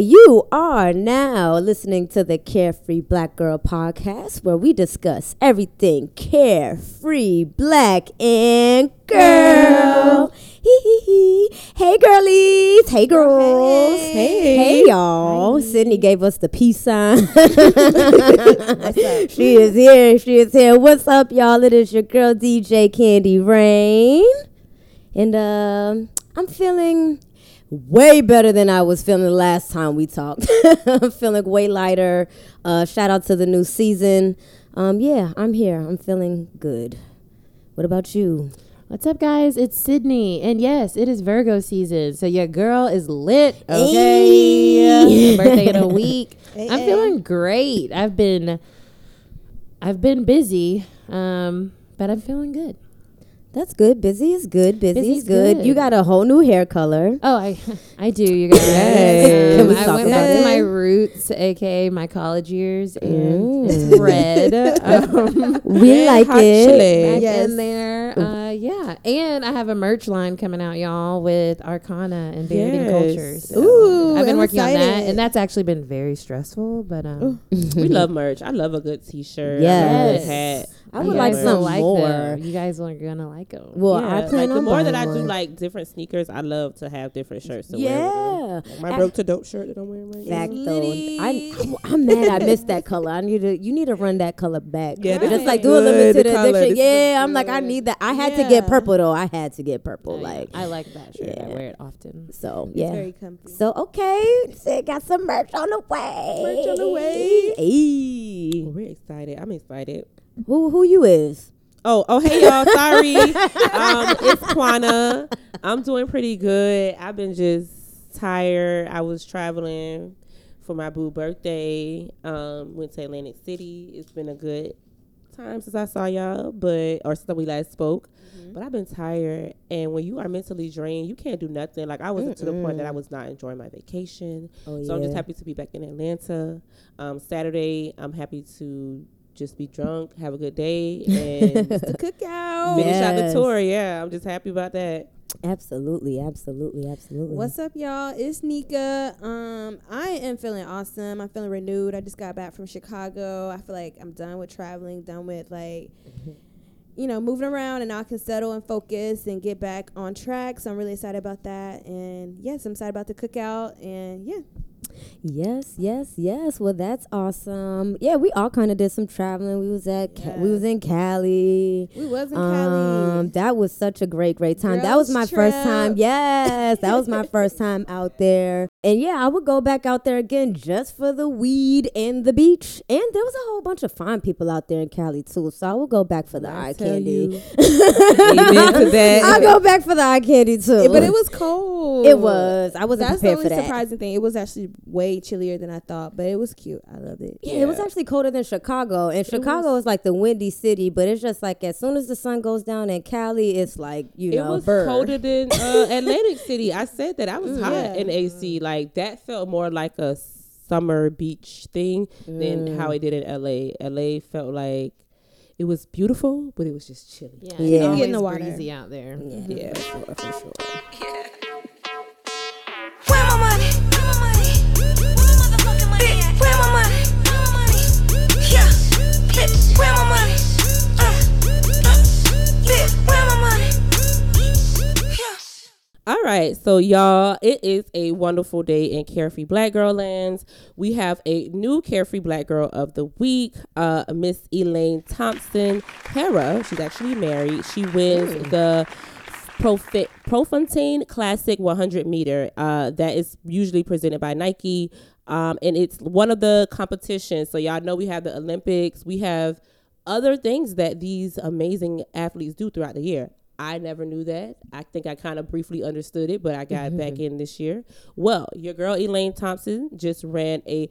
You are now listening to the Carefree Black Girl podcast, where we discuss everything carefree, black, and girl. Hee hee hee. Hey, girlies. Hey, girls. Hey. Hey, y'all. Cidnee gave us the peace sign. she is here. She is here. What's up, y'all? It is your girl, DJ CandyRaine. And um, I'm feeling way better than I was feeling the last time we talked. I'm feeling way lighter. Uh, shout out to the new season. Um, yeah, I'm here. I'm feeling good. What about you? What's up, guys? It's Cidnee, and yes, it is Virgo season. So your girl is lit. Okay, Hey. birthday in a week. I'm feeling great. I've been, I've been busy, um, but I'm feeling good. That's good. Busy is good. Busy, Busy is is good. good. You got a whole new hair color. Oh, I, I do, you guys. Yes. Can we I talk went about back to my roots, aka my college years, and Mm. it's red. Um, We like it. back Yes. in there. Uh, yeah, and I have a merch line coming out, y'all, with Arcana and Buried in Yes. Culture. So Ooh, I've been I'm working on that, and that's actually been very stressful. But um, we love merch. I love a good T-shirt. Yes. I love a hat. I would like some like more. them. You guys are gonna like them. Well, yeah, I plan like the more that I do one. like different sneakers, I love to have different shirts to wear. yeah. With. Like my broke to dope shirt that I'm wearing right Fact now. though, I, I'm, mad I missed that color. I need to. You need to run that color back. Yeah, just like do a limited the color. edition. This Yeah, I'm like I need that. I had to get purple though. I had to get purple. I, like I like that shirt. I wear it often. so, It's yeah. very comfy. So okay, so got some merch on the way. Merch on the way. Hey, we're excited. I'm excited. who who you is? Oh, oh, hey y'all. Sorry. um, it's Quanna. I'm doing pretty good. I've been just tired. I was traveling for my boo birthday. Um, went to Atlantic City. It's been a good time since I saw y'all, but or since we last spoke. But I've been tired, and when you are mentally drained, you can't do nothing. Like I was to the point that I was not enjoying my vacation. Oh So I'm just happy to be back in Atlanta. Um, Saturday, I'm happy to just be drunk, have a good day, and The cookout. finish out the tour. Yeah, I'm just happy about that. Absolutely, absolutely, absolutely. What's up, y'all? It's Nika. Um, I am feeling awesome. I'm feeling renewed. I just got back from Chicago. I feel like I'm done with traveling, done with like, you know, moving around, and now I can settle and focus and get back on track. So I'm really excited about that. And yes, I'm excited about the cookout. And yeah, Yes, yes, yes. Well, that's awesome. Yeah, we all kind of did some traveling. We was at Ca- we was in Cali. we was in Um, Cali. that was such a great, great time. that was Girls my first time. Yes, that was my first time out there. And yeah, I would go back out there again just for the weed and the beach. And there was a whole bunch of fine people out there in Cali too. So I will go back for the eye candy. Amen to that. I'll go back for the eye candy too. but it was cold. It was. I wasn't That's the only for that. surprising thing. It was actually way chillier than I thought, but it was cute. I loved it. Yeah, it was actually colder than Chicago. And Chicago is like the windy city, but it's just like as soon as the sun goes down in Cali, it's like, you know. It know, was burr. colder than uh, Atlantic City. I said that I was hot Yeah. in AC. Like that felt more like a summer beach thing than how it did in LA. LA felt like it was beautiful, but it was just chilly. Yeah, Yeah. it's Get in the always water. breezy out there. Yeah, Yeah. for sure, for sure. Where All right, so y'all, it is a wonderful day in Carefree Black Girl Lands. We have a new Carefree Black Girl of the Week, uh, Miss Elaine Thompson Hera. She's actually married. She wins the Profi- Prefontaine Classic 100 meter. Uh, that is usually presented by Nike, um, and it's one of the competitions. So y'all know we have the Olympics. We have other things that these amazing athletes do throughout the year. I never knew that. I think I kind of briefly understood it, but I got back in this year. Well, your girl Elaine Thompson just ran a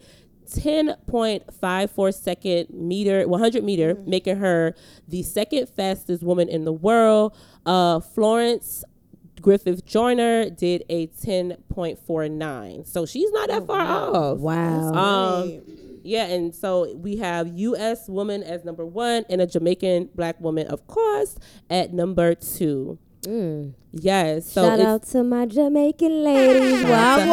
10.54 second meter 100 meter making her the second fastest woman in the world. Uh florence griffith joyner did a 10.49 so she's not that far off. Wow. um yeah and so we have us woman as number one and a jamaican black woman of course at number two yes so Shout out to my Jamaican ladies. Shout out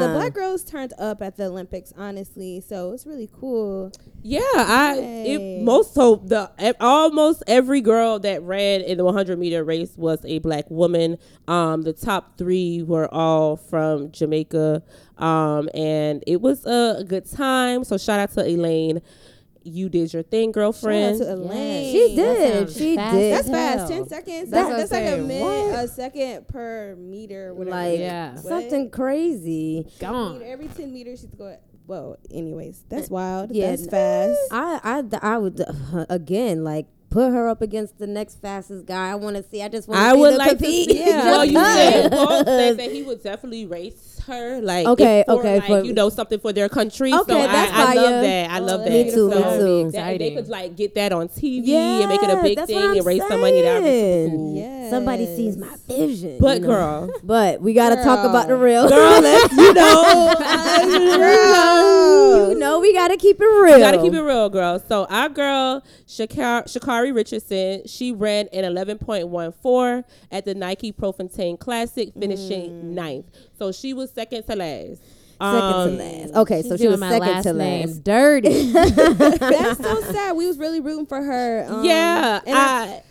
the black girls turned up at the Olympics, honestly. So it's really cool. Yeah, I it, most so the almost every girl that ran in the 100 meter race was a black woman. Um, the top three were all from Jamaica, um, and it was a, a good time. So shout out to Elaine. You did your thing, Shout out girlfriend. to Elaine. She did. She fast did. That's as fast. Ten seconds. That's That's, that's like a minute, What? a second per meter. Whatever. Like Yeah. something crazy. Gone. Meter, every ten meters, she's going. well Anyways, that's wild. Yeah, that's fast. I, I, I would uh, again like put her up against the next fastest guy. I want to see. I just want to I see would like compete. to see. Yeah. Well, you said Just Paul said that he would definitely race her. Like Okay, for, okay, like, for- you know something for their country. Okay, so that's I, I love that. I Oh, love that. Me too, me too. that- they could like get that on TV Yeah, and make it a big thing what I'm and raise some money. That would be cool. Yes. Somebody sees my vision. But you know? girl, but we gotta talk about the real. girl, let's you know, you know we gotta keep it real. We gotta keep it real, girl. So our girl Shakar- Sha'Carri Richardson, she ran an 11.14 at the Nike Prefontaine Classic, finishing mm. ninth. So she was second to last. Second Um, to last. Okay, so she was my second last to name last. dirty. That's so sad. We was really rooting for her. Um, yeah, and I- I,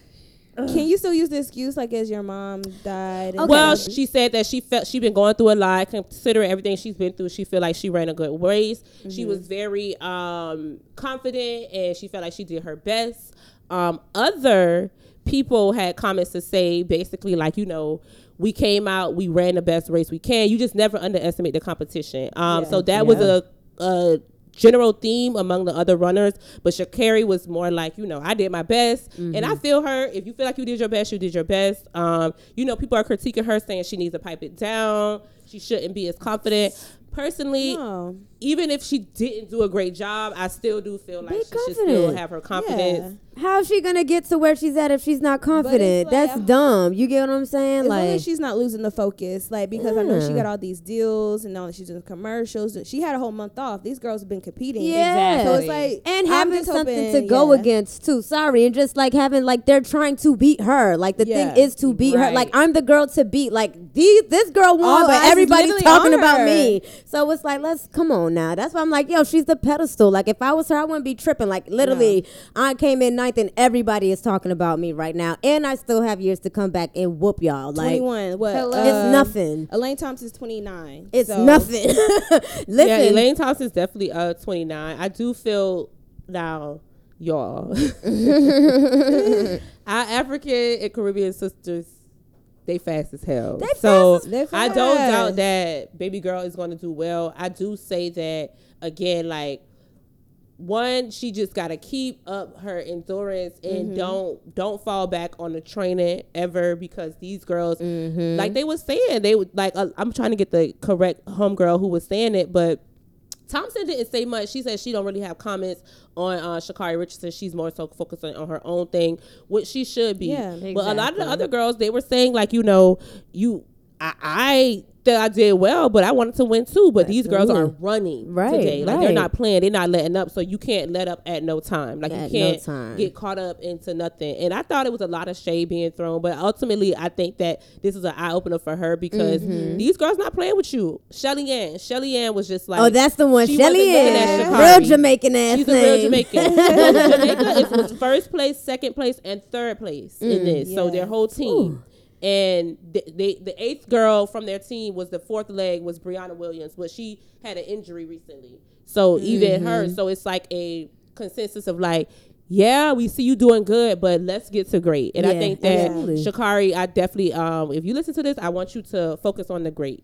can you still use the excuse like as your mom died? Okay. Well, she said that she felt she'd been going through a lot. Considering everything she's been through, she feel like she ran a good race. She was very um, confident, and she felt like she did her best. Um, other people had comments to say, basically, like you know, we came out, we ran the best race we can. You just never underestimate the competition. Um, Yeah. so that was a, a general theme among the other runners. But Sha'Carri was more like, you know, I did my best, and I feel her. If you feel like you did your best, you did your best. Um, you know, people are critiquing her, saying she needs to pipe it down. She shouldn't be as confident. Personally, No. Even if she didn't do a great job, I still do feel like Be she should still have her confidence. Yeah. How is she gonna get to where she's at if she's not confident? like, That's dumb. You get what I'm saying? As long like as she's not losing the focus, like because I know she got all these deals and now she's doing commercials. She had a whole month off. These girls have been competing. Yeah. So it's like and I'm having something hoping- to go yeah. against too. Sorry, and just like having like they're trying to beat her. Like the Yeah. thing is to beat her. Like I'm the girl to beat. Like these, this girl won, All but everybody's talking about me. So it's like let's come on now. That's why I'm like, yo, she's the pedestal. Like if I was her, I wouldn't be tripping. Like literally, I came in ninth, and everybody is talking about me right now, and I still have years to come back and whoop y'all. Like 21. What? Hello. it's uh, nothing. Elaine Thompson's 29. It's so- nothing. Listen, Yeah, Elaine Thompson's definitely uh 29. I do feel now, y'all. Our African and Caribbean sisters, they fast as hell. They so fast as- I don't doubt that baby girl is going to do well. I do say that again, like one, she just got to keep up her endurance and Mm-hmm. don't don't fall back on the training ever because these girls, Mm-hmm. like they was saying, they would like. Uh, I'm trying to get the correct homegirl who was saying it, but Thompson didn't say much. She said she don't really have comments on uh, Sha'Carri Richardson. She's more so focused on, her own thing, which she should be. Yeah. But a lot of the other girls, they were saying like, you know, you, I, I that I did well, but I wanted to win too. But these girls are running Right, today. Like they're not playing. They're not letting up. So you can't let up at no time. Like At you can't time. get caught up into nothing. And I thought it was a lot of shade being thrown, but ultimately I think that this is an eye opener for her because Mm-hmm. these girls not playing with you. Shelly Ann, Shelly Ann was just like, oh, that's the one. Shelly at real Jamaican ass She's name. a real Jamaican. So Jamaica is, was first place, second place, and third place in this. So their whole team. And the, they, the eighth girl from their team was the fourth leg was Briana Williams, but she had an injury recently. So even her, so it's like a consensus of like, yeah, we see you doing good, but let's get to great. And I think that absolutely. Sha'Carri, I definitely, um, if you listen to this, I want you to focus on the great.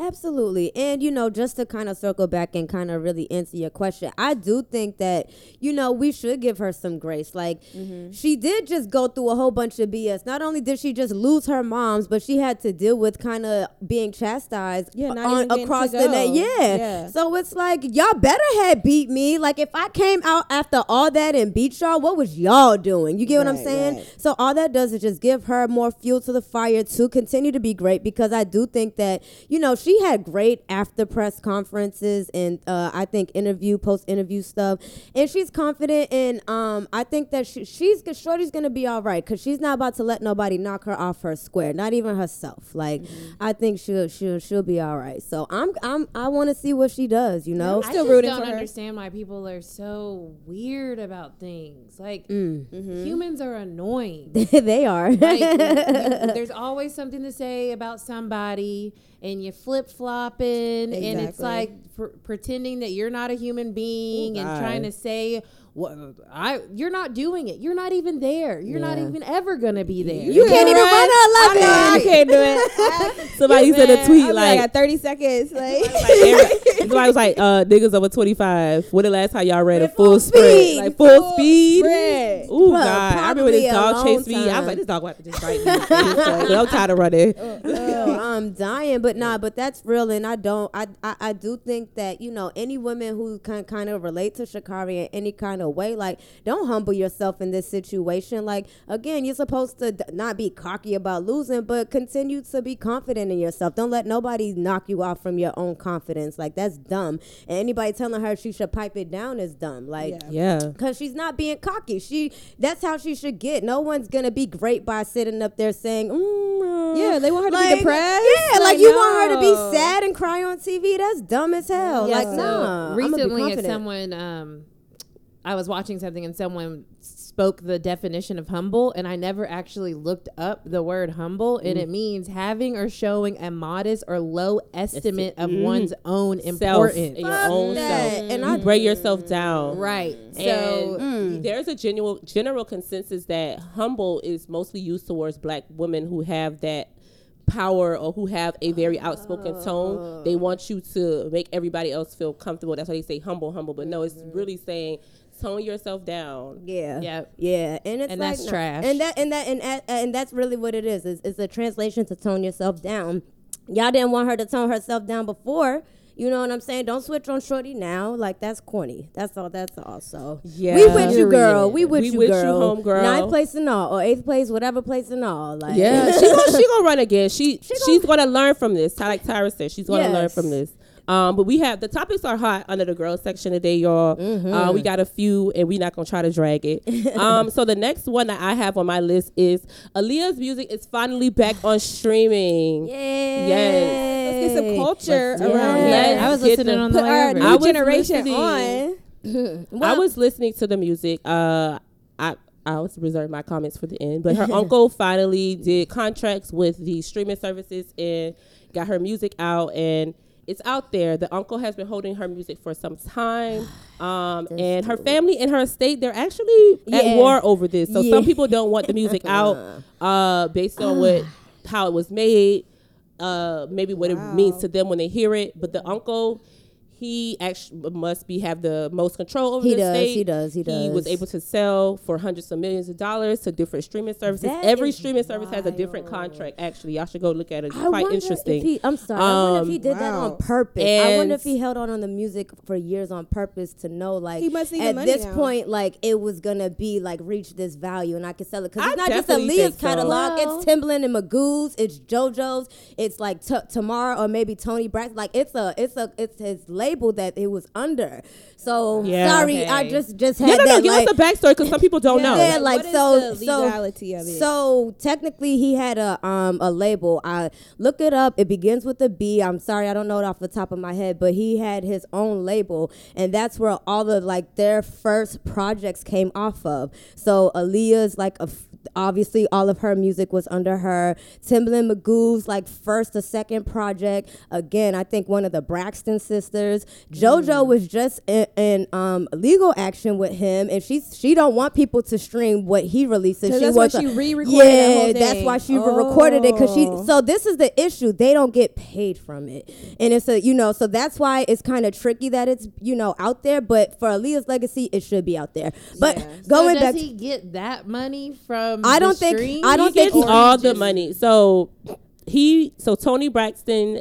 Absolutely. And, you know, just to kind of circle back and kind of really answer your question, I do think that, you know, we should give her some grace. Like, Mm-hmm. she did just go through a whole bunch of BS. Not only did she just lose her moms, but she had to deal with kind of being chastised Yeah, on, across the net. Yeah. Yeah. So it's like, y'all better had beat me. Like, if I came out after all that and beat y'all, what was y'all doing? You get what I'm saying? right. So all that does is just give her more fuel to the fire to continue to be great because I do think that, you know, she she had great after press conferences and uh, I think interview post interview stuff, and she's confident. And um, I think that she, she's Shorty's gonna be all right because she's not about to let nobody knock her off her square, not even herself. Like Mm-hmm. I think she'll she'll she'll be all right. So I'm I'm I want to see what she does. You know. Still I just rooting don't for her. understand why people are so weird about things. Like Mm. humans are annoying. they are. like, you- there's always something to say about somebody, and you flip flopping, and it's like pr- pretending that you're not a human being and trying to say. What I you're not doing it. You're not even there. You're not even ever gonna be there. you can't even run a eleven. I can't do it. Somebody said a tweet I'm like, like at 30 seconds. Like, somebody was like, uh, niggas over 25. When the last time y'all ran a full, full sprint? speed. Like full, speed? sprint. Ooh, God. I remember this dog chased me. I was like, this dog have to just bite me. Like, I'm tired of running. Oh, I'm dying, but nah, but that's real, and I don't. I, I I do think that you know any women who can kind of relate to Sha'Carri in any kind of way, like don't humble yourself in this situation. Like again, you're supposed to d- not be cocky about losing, but continue to be confident in yourself. Don't let nobody knock you off from your own confidence. Like that's dumb. And anybody telling her she should pipe it down is dumb. Like. Yeah. Yeah. Cause she's not being cocky. She that's how she should get. No one's gonna be great by sitting up there saying, mm, uh," Yeah, they want her to be depressed. Yeah, like, Like, you want her to be sad and cry on TV. That's dumb as hell. Yeah, like so nah. I'ma recently, someone, um, I was watching something and someone spoke the definition of humble, and I never actually looked up the word humble, and Mm. it means having or showing a modest or low estimate of Mm-hmm. one's own importance. and your own that. self. And you I- bring yourself down. Right. So and there's a general general consensus that humble is mostly used towards black women who have that power or who have a very outspoken tone. They want you to make everybody else feel comfortable. That's why they say humble, humble. But no, it's really saying tone yourself down. Yeah. Yep. Yeah. And it's And like, that's trash. And that and that and and, and that's really what it is. It's, it's a translation to tone yourself down. Y'all didn't want her to tone herself down before. You know what I'm saying? Don't switch on Shorty now. Like that's corny. That's all. That's all. So Yeah. we with you, girl. We with We you, with you, girl. Ninth place and all, or eighth place, whatever place and all. Like Yeah, she gonna she gonna run again. She, she's gonna learn from this. Like Tyra said, she's gonna learn from this. Um, but we have the topics are hot under the girls section today, y'all. Mm-hmm. Uh, we got a few, and we're not gonna try to drag it. um, so the next one that I have on my list is Aaliyah's music is finally back on streaming. Yeah. Yes. Let's get some culture Let's- around yeah. Let's I was get listening on the Put way our over. new I was generation listening. on. I was listening to the music. Uh, I I was reserve my comments for the end, but her uncle finally did contracts with the streaming services and got her music out, and it's out there. The uncle has been holding her music for some time, um, and her family and her estate they're actually at war over this. So Yeah. some people don't want the music out, uh, based on what how it was made, uh, maybe what it means to them when they hear it. But the uncle. He actually must be have the most control over He the does, state. he does, he does. He was able to sell for hundreds of millions of dollars to different streaming services. That Every is streaming service has a different contract. Actually, y'all should go look at it. It's I quite wonder interesting. If he, I'm sorry. I wonder if he Um, did that on purpose. I wonder if he held on on the music for years on purpose to know, like, He must at this now. point, like, it was gonna be like reach this value, and I could sell it because it's not just definitely Aaliyah's so. catalog. Well- it's Timbaland and Magoo's. It's JoJo's. It's like t- Tamara or maybe Toni Braxton. Like, it's a, it's a, it's his label that it was under. So Yeah. sorry, I just just had no, no, no. Give like, us the backstory because some people don't know. Yeah, Like, like what is so, the so of it? So technically, he had a um a label. I look it up. It begins with a B. I'm sorry, I don't know it off the top of my head, but he had his own label, and that's where all the like their first projects came off of. So Aaliyah's like a f- obviously all of her music was under her. Timbaland Magoo's like first or second project. Again, I think one of the Braxton sisters. JoJo was just in, in um legal action with him, and she's she don't want people to stream what he releases. So she that's why wants she re-recorded Yeah, that's why she re-recorded it because she. Oh. So this is the issue. They don't get paid from it, and it's a you know. So that's why it's kind of tricky that it's you know out there. But for Aaliyah's legacy, it should be out there. But Yeah. going so does back, he get that money from? I don't think- stream? I don't he think gets he- all Or the money. So he, so Toni Braxton,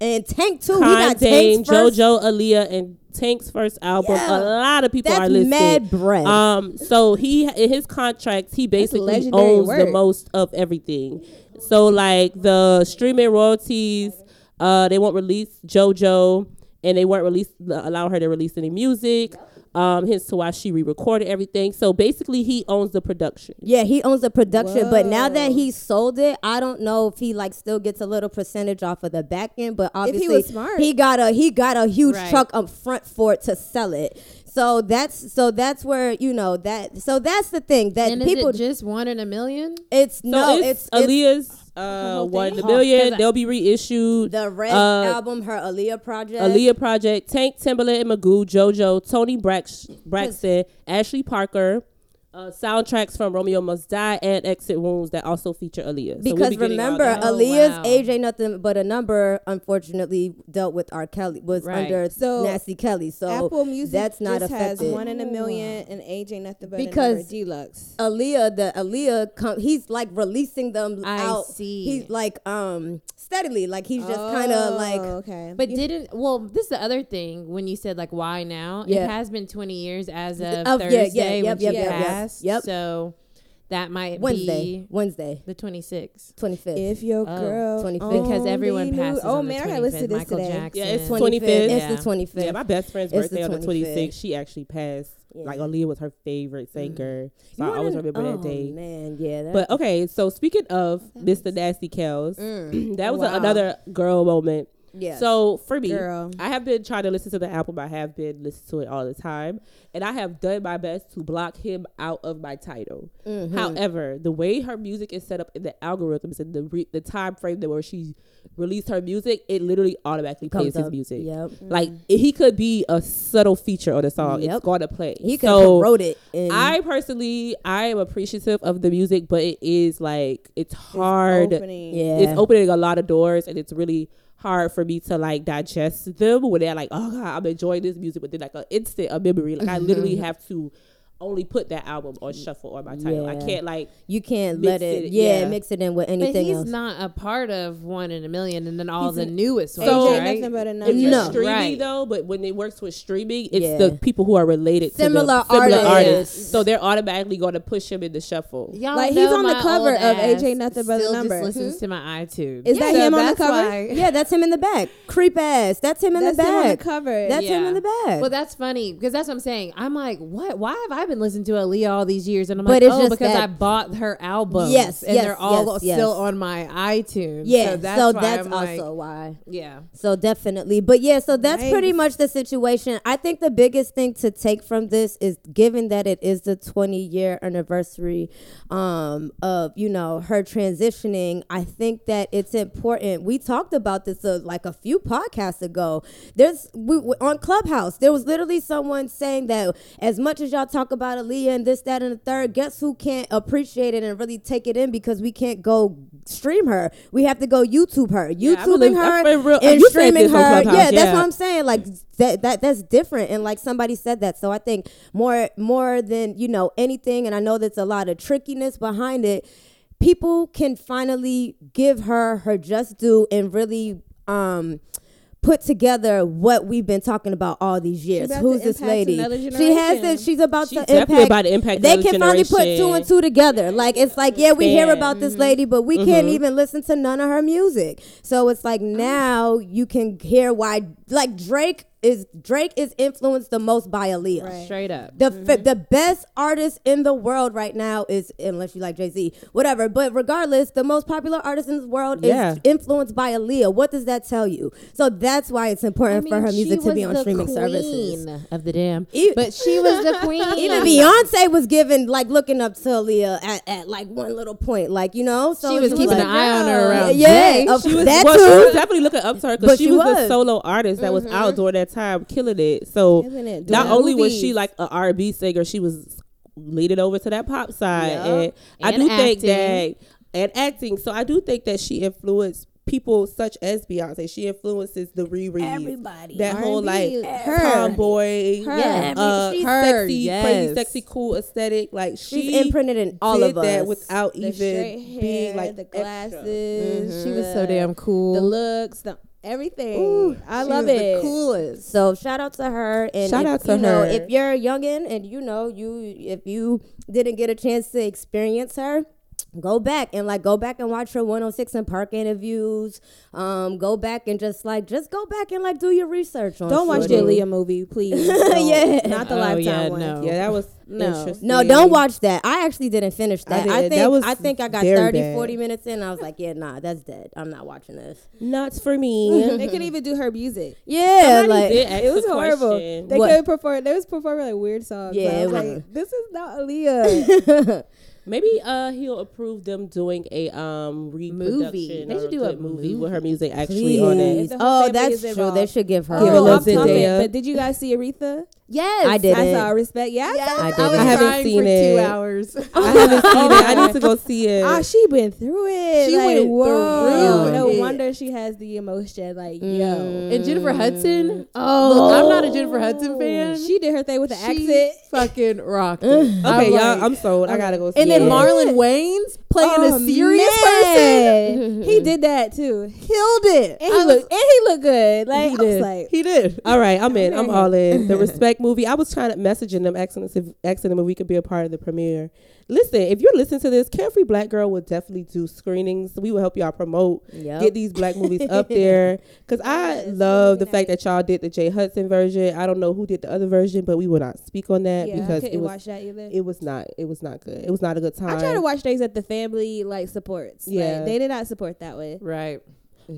and Tank too. He Kind got Dame, Tank's first. JoJo, Aaliyah, and Tank's first album. Yeah. A lot of people That's are listed. mad bread. Um, so he in his contracts, he basically legendary owns the most of everything. So like the streaming royalties, Uh, they won't release JoJo, and they weren't release allow her to release any music. Um, hence to why she re-recorded everything. So basically, he owns the production. Yeah, he owns the production, but now that he sold it, I don't know if he like still gets a little percentage off of the back end. But he obviously, was smart. he got a he got a huge Right. truck up front for it to sell it. So that's so that's where you know that. So that's the thing that and people. it just one in a million? it's So no, it's, it's, it's Aaliyah's uh, one thing? the Huh. million. 'Cause I- They'll be reissued. the Red uh, album, her Aaliyah project. Aaliyah Project, Tank, Timbaland, and Magoo, JoJo, Toni Brax- Braxton, Ashley Parker, uh, soundtracks from Romeo Must Die and Exit Wounds that also feature Aaliyah. So we'll Because be remember, that. Oh, Aaliyah's wow. age ain't nothing but a number. Unfortunately, dealt with R. Kelly was Right. under So, Nasty Kelly. So Apple Music that's not just affected. has one in a million, and age ain't nothing but Because- a number deluxe. Aaliyah, the Aaliyah, com- he's like releasing them I out. see. He's like um steadily, like he's just kind of like. Oh, okay. But didn't well? This is the other thing when you said like why now? Yeah. It has been twenty years as of Of- yeah, yeah, yeah, when yep, she yep, yep, yep. Passed. Yep. So that might Wednesday, be Wednesday, the twenty sixth. twenty fifth. if your Oh, girl 25th. Because everyone only knew- passes Oh on man, the I gotta listen to this Michael today. Jackson. Yeah, it's 25th. 25th. It's Yeah. the twenty fifth. Yeah, my best friend's It's the birthday on the 26th. She actually passed. Like Yeah. Aaliyah was her favorite singer. So I always remember oh, that day. man, yeah. But okay, so speaking of Mr. Nasty Kells, Mm. that was Wow. a, another girl moment. Yeah. So for me, Girl. I have been trying to listen to the album. I have been listening to it all the time, and I have done my best to block him out of my title. Mm-hmm. However, the way her music is set up in the algorithms and the re- the time frame that where she released her music, it literally automatically Comes plays his music. Yep. Like he could be a subtle feature on the song. Yep. It's gonna play. he could so, wrote it. And I personally, I am appreciative of the music, but it is like it's hard. Opening. yeah. It's opening a lot of doors, and it's really hard for me to like digest them when they're like, oh god, I'm enjoying this music, but then like an instant a memory. Like I literally have to only put that album on shuffle or my title. I can't like you can't mix let it, it, yeah, yeah. mix it in with But anything he's else. not a part of one in a million, and then all He's the an- newest ones, So- right? nothing but a if number. you're No. streaming Right. though, but when it works with streaming, it's Yeah. the people who are related Similar to the similar artists. artists. So they're automatically going to push him in the shuffle. Y'all Like, he's on the cover of AJ Nothing But a Number. Just listens Hmm? to my iTunes. Is that So him on the cover? why- yeah, that's him in the back. Creep ass. That's him in That's the him on the back. cover. That's him in the back. Well, that's funny because that's what I'm saying. I'm like, what? Why have I been listening to Aaliyah all these years? And I'm But like, it's oh, just because that- I bought her albums. Yes, and yes, they're all yes, yes. still on my iTunes. yeah, so that's, so why that's also like, why. yeah. So definitely. But yeah, so that's pretty much the situation. I think the biggest thing to take from this is given that it is the 20 year anniversary um, of, you know, her transitioning, I think that it's important. We talked about this uh, like a few podcasts ago. There's we, we- on Clubhouse, there was literally someone saying that as much as y'all talk about Aaliyah and this, that, and the third, guess who can't appreciate it and really take it in because we can't go stream her. We have to go YouTube her. YouTubing believe- her real- and streaming her. Yeah, that's yeah. what I'm saying. Like that, that that's different. And like somebody said that. So I think more more than, you know, anything, and I know there's a lot of trickiness behind it, people can finally give her her just due and really um put together what we've been talking about all these years. Who's this lady? She has this. She's about She's to definitely impact. about to impact They can finally put two and two together. Like it's like yeah, we hear about this mm-hmm. lady, but we can't mm-hmm. even listen to none of her music. So it's like mm-hmm. now you can hear why. Like Drake is Drake is influenced the most by Aaliyah. Right. Straight up. The f- mm-hmm. the best artist in the world right now is unless you like Jay Z, whatever. But regardless, the most popular artist in the world Yeah. is influenced by Aaliyah. What does that tell you? So that's why it's important for her music to be on streaming services. of the damn. E- but she was the queen. Even Beyonce was given like looking up to Aaliyah at, at like one little point, like you know. So she was keeping like, an eye on her around. Yeah, Jay. of- She was, that well, she was definitely looking up to her because she, she was, was. the solo artist that was mm-hmm. out during that time, killing it. So it, not only was she like an R&B singer, she was leading over to that pop side, Yeah. and, I And do think that and acting. So I do think that she influenced people such as Beyonce. She influences the Riri, Everybody. that whole R&B, like her. tomboy, Her. Yeah, uh, she's her, sexy, crazy, sexy, cool aesthetic. Like She's she imprinted in all of us. that without The even hair, being like the glasses. She was so damn cool. The looks, the everything. Ooh, I love it. The coolest. So shout out to her and Shout if, out to you know, her. if you're a youngin and you know you if you didn't get a chance to experience her, go back and like go back and watch her 106 and Park interviews. Um, go back and just like just go back and like do your research on. Don't watch the Shorty. Aaliyah movie, please. Don't. Yeah. not the Oh, Lifetime yeah, one. no. Yeah, that was No. interesting. No, don't watch that. I actually didn't finish that. I, did. think That was I think I got very 30, bad. 40 minutes in. I was like, yeah, nah, that's dead. I'm not watching this. Not for me. They couldn't even do her music. Yeah, Somebody like It was horrible. question. They What? couldn't perform. They was performing like weird songs. Yeah, Yeah, it was was- like, this is not Aaliyah. Maybe uh he'll approve them doing a um reproduction Movie. They should do a movie movie. with her music actually on it. Oh, that's true. They should give her. Give a oh, little off topic, Zendaya. but did you guys see Aretha? Yes, I did. I didn't. saw respect. Yeah, I saw I I, didn't. was I haven't seen for it. two hours. I haven't seen it. I need to go see it. Ah, she been through it. She like, went whoa. through No it. wonder she has the emotion. Like, Mm. yo, and Jennifer Hudson. Oh. Look, I'm not a Jennifer Hudson fan. she did her thing with the She accent. fucking rocked it. okay, I'm y'all, like- I'm sold. I gotta go see and then it. Marlon Wayans playing Oh, a serious man. person. He did that too, Killed it. and he looked and he looked good. Like he did. like, he did. All right, I'm in. I'm all in. The respect movie. I was trying to messaging them, asking us if asking them if we could be a part of the premiere. Listen, if you're listening to this, Carefree Black Girl will definitely do screenings. We will help y'all promote, Yep. get these black movies up there. Cause I Yes, love the really fact that y'all did the Jay Hudson version. I don't know who did the other version, but we will not speak on that yeah, because it was watch that either. it was not it was not good. It was not a good time. I try to watch things at the family like supports. Like, Yeah. they did not support that way. Right.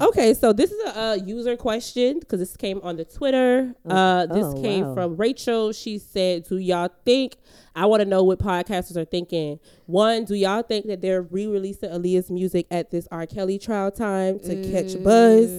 Okay, so this is a, uh user question because this came on the Twitter. Uh, this oh, came wow. from Rachel. She said, "Do y'all think? I want to know what podcasters are thinking. One, do y'all think that they're re-releasing Aaliyah's music at this R. Kelly trial time to catch buzz?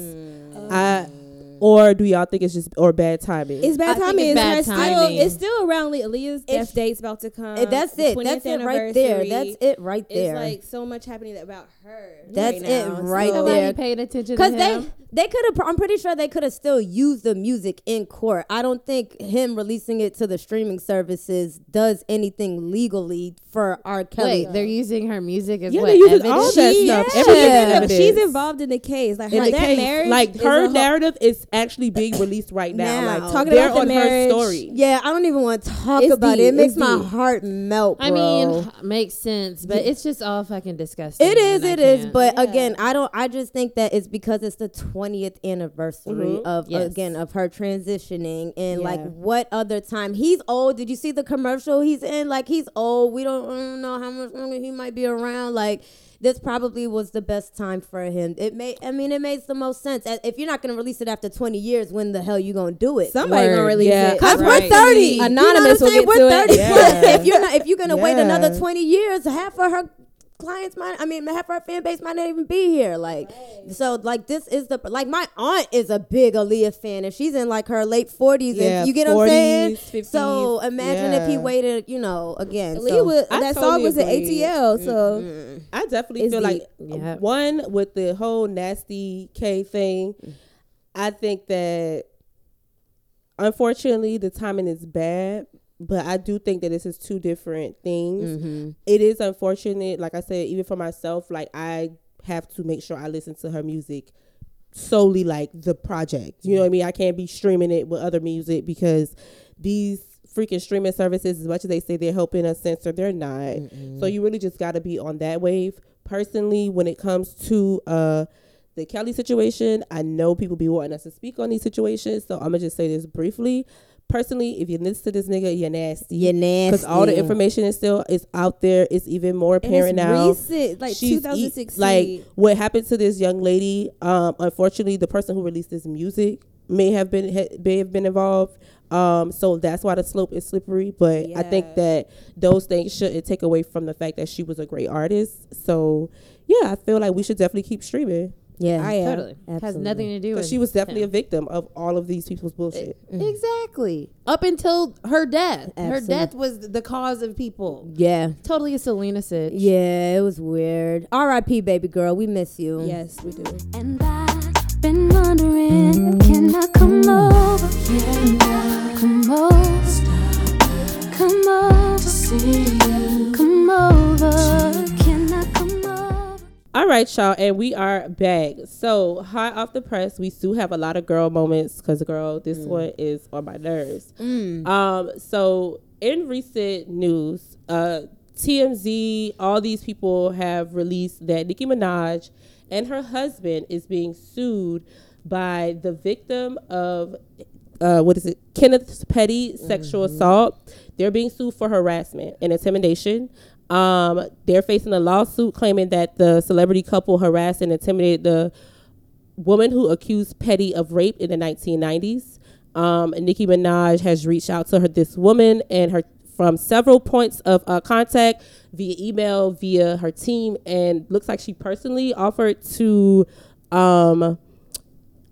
I, Mm-hmm. or do y'all think it's just or bad timing? It's bad I timing. it's It's, bad not still, it's still around Le- Aaliyah's It's- death date's about to come. That's it. That's it right there. That's it right there. It's like so much happening about her. That's right it right So- there. Nobody paying attention Because they they could have. I'm pretty sure they could have still used the music in court. I don't think him releasing it to the streaming services does anything legally for R. Kelly. Wait, they're using her music as Yeah, what they're using all that She- stuff. yeah. Everything is She's, she's involved in the case. Like, In her, the that case, marriage like is her a whole- narrative is actually being released right now. Now. Like Talking about the on marriage. her story. yeah, I don't even want to talk It's about deep. it. It makes It's my heart melt. I bro. mean, makes sense, but it's just all fucking disgusting. It is, and I it is, can't. but Yeah. again, I don't. I just think that it's because it's the twentieth anniversary Mhm. of Yes. again of her transitioning, and like what other time he's old. Did you see the commercial he's in? Like he's old. We don't, I don't know how much longer he might be around. Like this probably was the best time for him. It made. I mean, it makes the most sense. If you're not gonna release it after twenty years, when the hell you gonna do it? Somebody Word. gonna release Yeah. it. Cause Right. we're thirty. Anonymous will you know what get to We're it. thirty Yeah. plus. If you're not, if you're gonna wait another twenty years, half of her clients might. I mean, half her fan base might not even be here. Like, so like this is the like my aunt is a big Aaliyah fan, and she's in like her late forties. Yeah, and you get what I'm saying? 40s, so 50s, imagine if he waited, you know, again. Aaliyah so. was, I that song totally was at agree. ATL, so I definitely It's feel like deep. Yep. one with the whole nasty K thing. I think that unfortunately the timing is bad, but I do think that this is two different things. Mm-hmm. It is unfortunate, like I said, even for myself, like I have to make sure I listen to her music solely like the project. You know what I mean? I can't be streaming it with other music because these freaking streaming services, as much as they say they're helping us censor, they're not. So you really just got to be on that wave. Personally, when it comes to uh the Kelly situation, I know people be wanting us to speak on these situations, so I'm gonna just say this briefly. Personally, if you listen to this nigga, you're nasty. You're nasty. Because all the information is still is out there. It's even more apparent now. recent, like She's e- 2016. like what happened to this young lady. Um, unfortunately, the person who released this music may have been ha- may have been involved. Um, so that's why the slope is slippery. But I think that those things shouldn't take away from the fact that she was a great artist. So yeah, I feel like we should definitely keep streaming yeah, I am. Totally. Has Absolutely. nothing to do with it. because she was definitely a him. victim of all of these people's bullshit. Eh, mm. Exactly. Up until her death. Her Absolutely. death was the cause of people. yeah, Totally a Selena sitch. yeah. It was weird. R.I.P. Baby girl, we miss you. yes, we do. And I've been wondering, can I come over? Can I come over? Come over to see you. Come over. All right, y'all, and we are back. So hot off the press, we still have a lot of girl moments because, girl, this one is on my nerves. Um, so in recent news, uh, TMZ, all these people have released that Nicki Minaj and her husband is being sued by the victim of uh, what is it? Kenneth Petty sexual assault. They're being sued for harassment and intimidation. Um, they're facing a lawsuit claiming that the celebrity couple harassed and intimidated the woman who accused Petty of rape in the 1990s. Um, Nicki Minaj has reached out to her, this woman, and her from several points of uh, contact via email, via her team, and looks like she personally offered to um,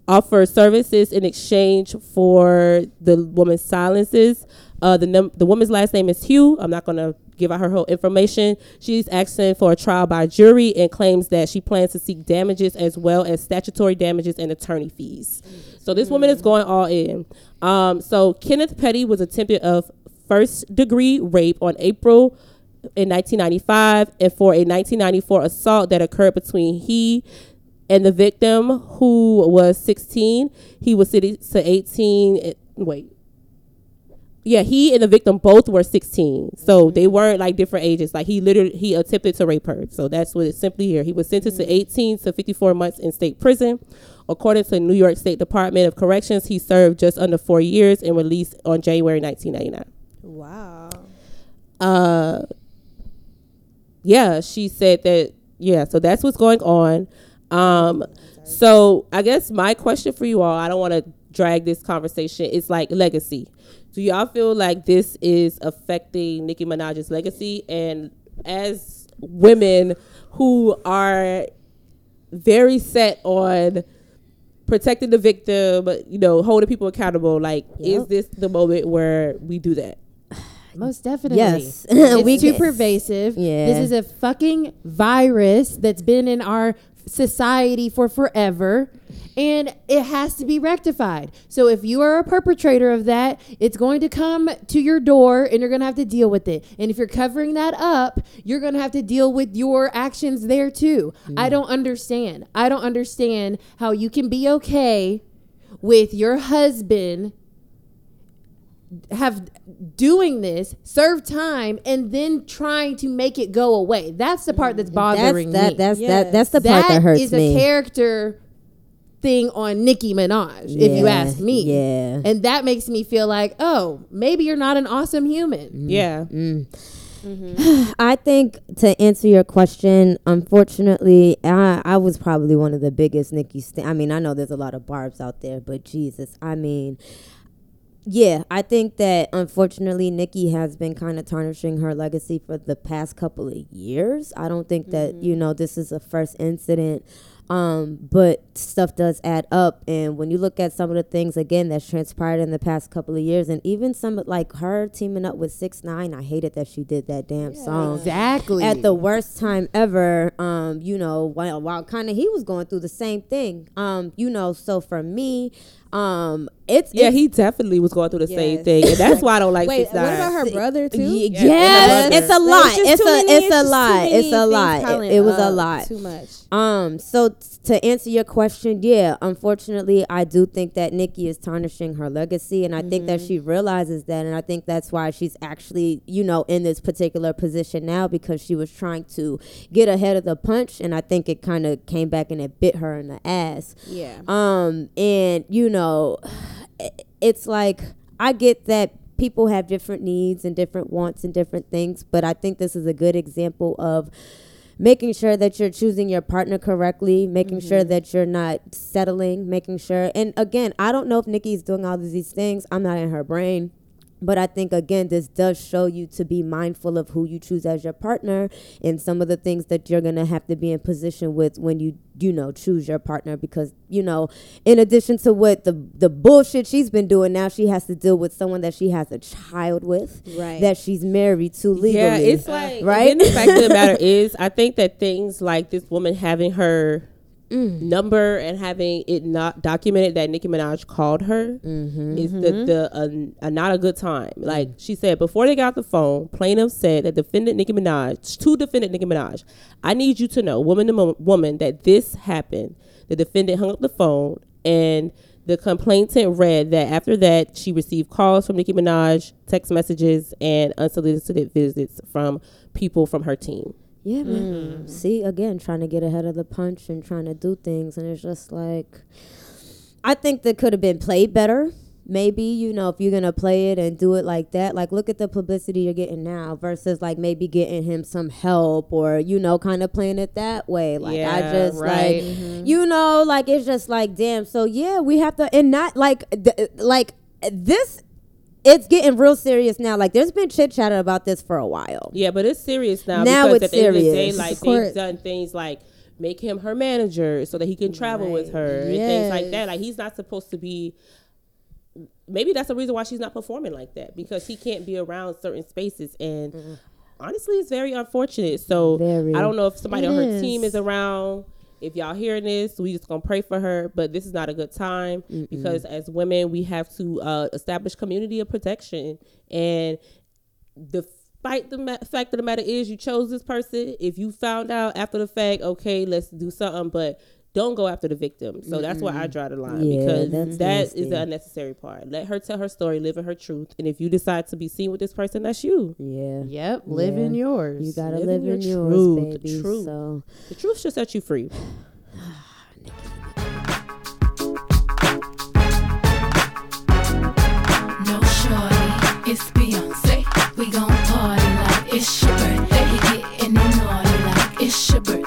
offer services in exchange for the woman's silences. Uh, the num- the woman's last name is Hugh. I'm not going to give out her whole information. She's asking for a trial by jury and claims that she plans to seek damages as well as statutory damages and attorney fees. So this woman is going all in. Um, so Kenneth Petty was attempted of first degree rape on April in 1995 and for a 1994 assault that occurred between he and the victim who was 16 he was sentenced to 18 eh, wait. Yeah he and the victim both were 16 so they weren't like different ages. Like he literally he attempted to rape her. So that's what it's simply here. He was sentenced to 18 to 54 months in state prison. According to new york state department of corrections he served just under four years and released on january 1999 Wow. uh yeah she said that yeah so that's what's going on um so i guess my question for you all i don't want to drag this conversation it's like legacy do y'all feel like this is affecting nicki minaj's legacy and as women who are very set on protecting the victim but you know holding people accountable like is this the moment where we do that Most definitely. Yes. it's We too can- pervasive. Yeah. This is a fucking virus that's been in our society for forever and it has to be rectified. So if you are a perpetrator of that, it's going to come to your door and you're going to have to deal with it. And if you're covering that up, you're going to have to deal with your actions there too. Mm. I don't understand. I don't understand how you can be okay with your husband have doing this, serve time, and then trying to make it go away. That's the part that's mm-hmm. bothering that's that, me. That's Yes. that. That's the part that hurts is me. a character thing on Nicki Minaj, if you ask me. yeah. And that makes me feel like, oh, maybe you're not an awesome human. Mm-hmm. yeah mm-hmm. I think to answer your question, unfortunately, I, I was probably one of the biggest Nicki. St- I mean, I know there's a lot of barbs out there, but Jesus, I mean, yeah, I think that unfortunately Nicki has been kind of tarnishing her legacy for the past couple of years. I don't think that you know this is a first incident, um, but stuff does add up. And when you look at some of the things again that's transpired in the past couple of years, and even some like her teaming up with Six Nine, I hated that she did that damn song Exactly. at the worst time ever. Um, you know, while while kind of he was going through the same thing. Um, you know, so for me, um, it's Yeah, it's- he definitely was going through the same thing, and that's why I don't like. Wait, what about her brother too? Y- Yeah, yes, and it's a lot. Just It's a many- it's a lot. It's a lot. It, it was a lot. Too much. Um, so t- to answer your question, yeah, unfortunately, I do think that Nicki is tarnishing her legacy, and I think that she realizes that, and I think that's why she's actually, you know, in this particular position now because she was trying to get ahead of the punch, and I think it kind of came back and it bit her in the ass. Yeah. Um, and you know, it's like I get that people have different needs and different wants and different things, but I think this is a good example of making sure that you're choosing your partner correctly, making sure mm-hmm. that you're not settling, making sure. And again, I don't know if Nicki's doing all of these things. I'm not in her brain. But I think again, this does show you to be mindful of who you choose as your partner and some of the things that you're gonna have to be in position with when you you know choose your partner because you know in addition to what the the bullshit she's been doing now she has to deal with someone that she has a child with Right. that she's married to legally Yeah, it's like right? right. the fact of the matter is, I think that things like this woman having her Mm. number and having it not documented that Nicki Minaj called her Mm-hmm. is the the uh, uh, not a good time. Like she said before they got the phone, plaintiff said that defendant Nicki Minaj to defendant Nicki Minaj, I need you to know, woman to mo- woman, that this happened. The defendant hung up the phone and The complainant read that after that, she received calls from Nicki Minaj, text messages, and unsolicited visits from people from her team. Yeah, man. Mm. See, again, trying to get ahead of the punch and trying to do things, and it's just like, I think that could have been played better. Maybe you know if you're gonna play it and do it like that, like look at the publicity you're getting now versus like maybe getting him some help or you know kind of playing it that way. Like I Yeah, just right. like you know like it's just like damn. So yeah, we have to and not like th- like this. It's getting real serious now. Like there's been chit chatter about this for a while. Yeah, but it's serious now. Now because it's at the end of the day, like they've done things like make him her manager so that he can travel with her and things like that. Like he's not supposed to be. Maybe that's the reason why she's not performing like that because he can't be around certain spaces and. Honestly, it's very unfortunate. So Very. I don't know if somebody It on her is. team is around. If y'all hearing this, we just gonna pray for her. But this is not a good time because as women, we have to uh, establish community of protection. And despite the ma- fact of the matter is, you chose this person. If you found out after the fact, okay, let's do something. But don't go after the victim. So that's where I draw the line Yeah, because that's that is nasty. the unnecessary part. Let her tell her story, live in her truth. And if you decide to be seen with this person, that's you. Yeah. Yep, live in yours. You gotta Live live, in in your yours, truth, the baby. truth. So The truth should set you free. No shorty, it's Beyonce. We gon' party like it's your birthday. You getting it naughty like it's your birthday.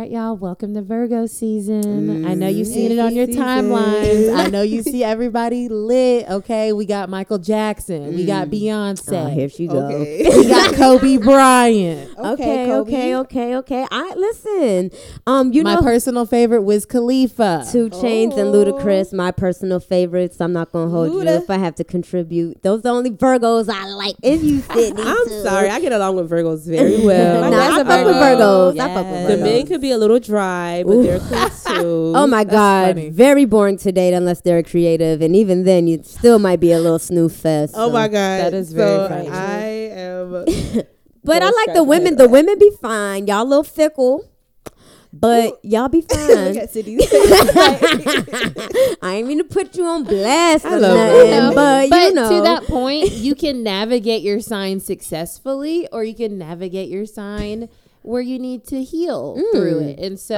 Right, y'all. Welcome to Virgo season. I know Mm. you've seen it on your timelines. I know you see everybody lit. Okay, we got Michael Jackson. We got Beyonce. oh, here she goes. we got Kobe Bryant. Okay, Kobe. okay, okay, okay. I listen. Um, you My know, my personal favorite was Khalifa. 2 Chainz and Ludacris, my personal favorites. I'm not gonna hold you if I have to contribute. Those are the only Virgos I like. If you Cidnee, I'm too. sorry, I get along with Virgos very well. Nah, My dad's I a fuck with Virgo. Virgos. I fuck with Yes. The men could be a little dry, but they're cool too. Oh my God, funny. very boring to date unless they're creative, and even then, you still might be a little snoof fest. Oh so. my god, That is very so funny. I am. But I like the women. The women be fine. Y'all a little fickle, but y'all be fine. I ain't mean to put you on blast or love nothing, that. but, but you know. to that point, you can navigate your sign successfully, or you can navigate your sign where you need to heal through mm, it. And so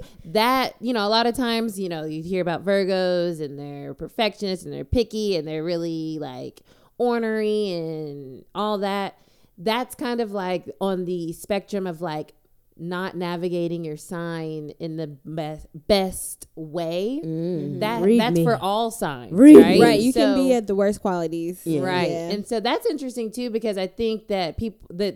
Okay. that, you know, a lot of times, you know, you hear about Virgos and they're perfectionists and they're picky and they're really like ornery and all that. That's kind of like on the spectrum of like not navigating your sign in the best best way. Mm-hmm. That Read that's me. for all signs. Read right? right. You can be at the worst qualities. right Yeah. and so that's interesting too because i think that people that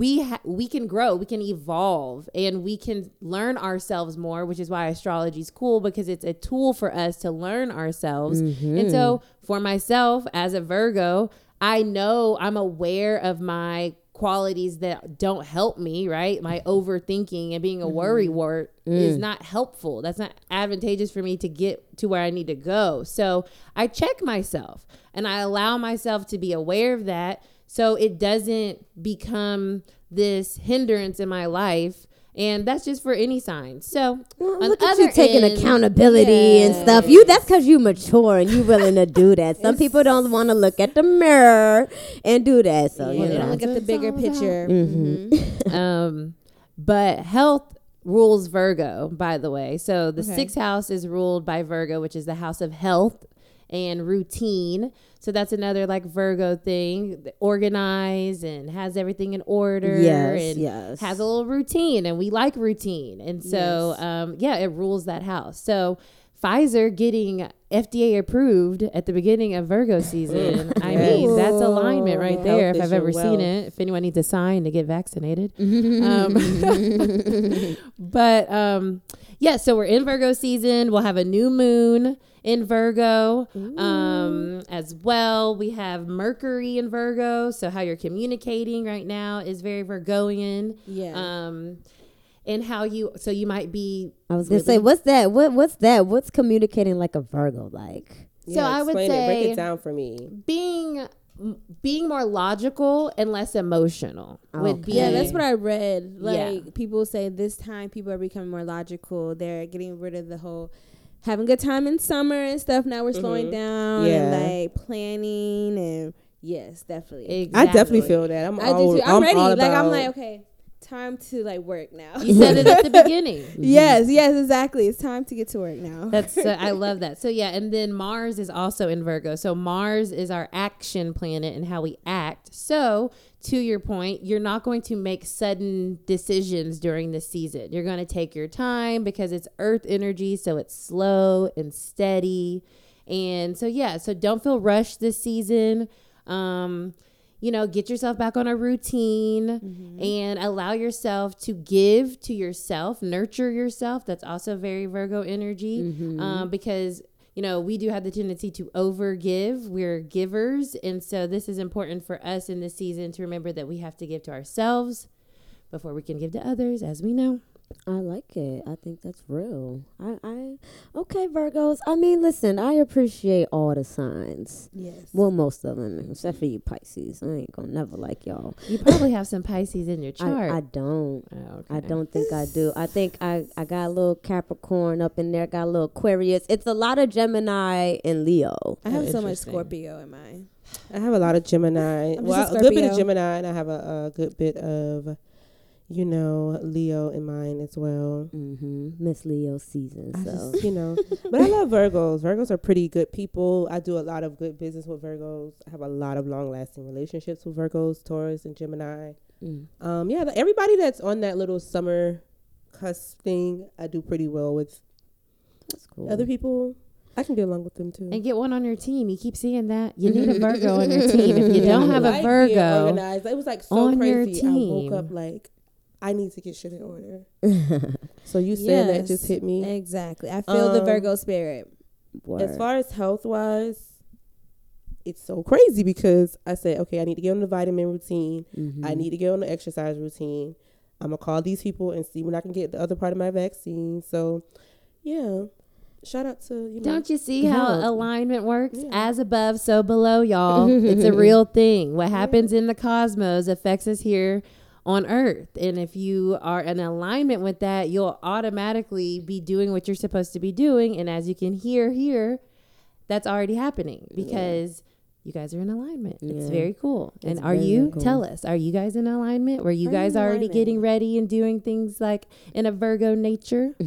we ha- we can grow we can evolve and we can learn ourselves more which is why astrology is cool because it's a tool for us to learn ourselves. And so mm-hmm. for myself as a virgo i know i'm aware of my qualities that don't help me right? My overthinking and being a mm-hmm. worry wart mm. is not helpful. That's not advantageous for me to get to where i need to go. So i check myself and i allow myself to be aware of that so it doesn't become this hindrance in my life and that's just for any sign so Well, on look the at you taking end- accountability and stuff. You that's because you mature and you willing to do that. Some people don't want to look at the mirror and do that. So Yeah, you they don't know. look at the bigger all about. picture. Mm-hmm. um, but health rules Virgo, by the way. So the Okay. sixth house is ruled by Virgo, which is the house of health and routine. So that's another like Virgo thing, organize and has everything in order. Yes, and yes. Has a little routine, and we like routine, and so um, yeah, it rules that house. So. Pfizer getting FDA approved at the beginning of Virgo season. I mean, that's alignment right Health there. If I've ever seen it, if anyone needs a sign to get vaccinated. um, but um, yeah, so we're in Virgo season. We'll have a new moon in Virgo um, as well. We have Mercury in Virgo. So how you're communicating right now is very Virgoian. Yeah. Um, and how you, so you might be. I was gonna really- say, what's that? What what's that? What's communicating like a Virgo like? So I would explain it. break it down for me. being being more logical and less emotional would be. Yeah, that's what I read. Yeah. Like people say this time people are becoming more logical. They're getting rid of the whole having a good time in summer and stuff. Now we're slowing Mhm. down Yeah. and like planning and yes, definitely. Exactly. I definitely feel that. I'm I all, do too. I'm, ready. all Like I'm like okay, time to like work now. You said it at the beginning. yes, yes, exactly. It's time to get to work now. That's uh, I love that. So yeah, and then Mars is also in Virgo. So Mars is our action planet and how we act. So to your point, you're not going to make sudden decisions during the season. You're going to take your time because it's earth energy, so it's slow and steady. And so yeah, so don't feel rushed this season. Um you know, get yourself back on a routine and allow yourself to give to yourself, nurture yourself. That's also very Virgo energy um, because, you know, we do have the tendency to overgive. We're givers. And so this is important for us in this season to remember that we have to give to ourselves before we can give to others, as we know. I like it. I think that's real. I, I okay, Virgos. I mean, listen, I appreciate all the signs. yes. Well, most of them, except for you Pisces. I ain't gonna never like y'all. You probably have some Pisces in your chart. I, I don't. Oh, I don't think I do. I think I, I got a little Capricorn up in there, got a little Aquarius. It's a lot of Gemini and Leo. I have so much Scorpio in mine. I have a lot of Gemini. I'm well, just a a good bit of Gemini, and I have a, a good bit of, you know, Leo in mine as well. Mm-hmm. Miss Leo season. I So just, you know, but I love Virgos. Virgos are pretty good people. I do a lot of good business with Virgos. I have a lot of long lasting relationships with Virgos, Taurus, and Gemini. mm. Um, yeah, everybody that's on that little summer cusp thing, I do pretty well with. that's cool. Other people, I can get along with them too. And get one on your team. You keep seeing that. You need a Virgo on your team. If you don't have a Like Virgo, organized. It was like so on crazy. I woke up like, I need to get shit in order. so you saying that just hit me. Exactly. I feel the Um, Virgo spirit. Word. As far as health wise, it's so crazy because I said, okay, I need to get on the vitamin routine. Mhm. I need to get on the exercise routine. I'm gonna call these people and see when I can get the other part of my vaccine. So, yeah, shout out to you know. Don't you see how Yeah. alignment works? Yeah. As above, so below, y'all. it's a real thing. What happens in the cosmos affects us here on Earth. And if you are in alignment with that, you'll automatically be doing what you're supposed to be doing. And as you can hear here, that's already happening because you guys are in alignment. It's very cool. and are you? cool. Tell us, are you guys in alignment? Were you guys already alignment. getting ready and doing things like in a Virgo nature?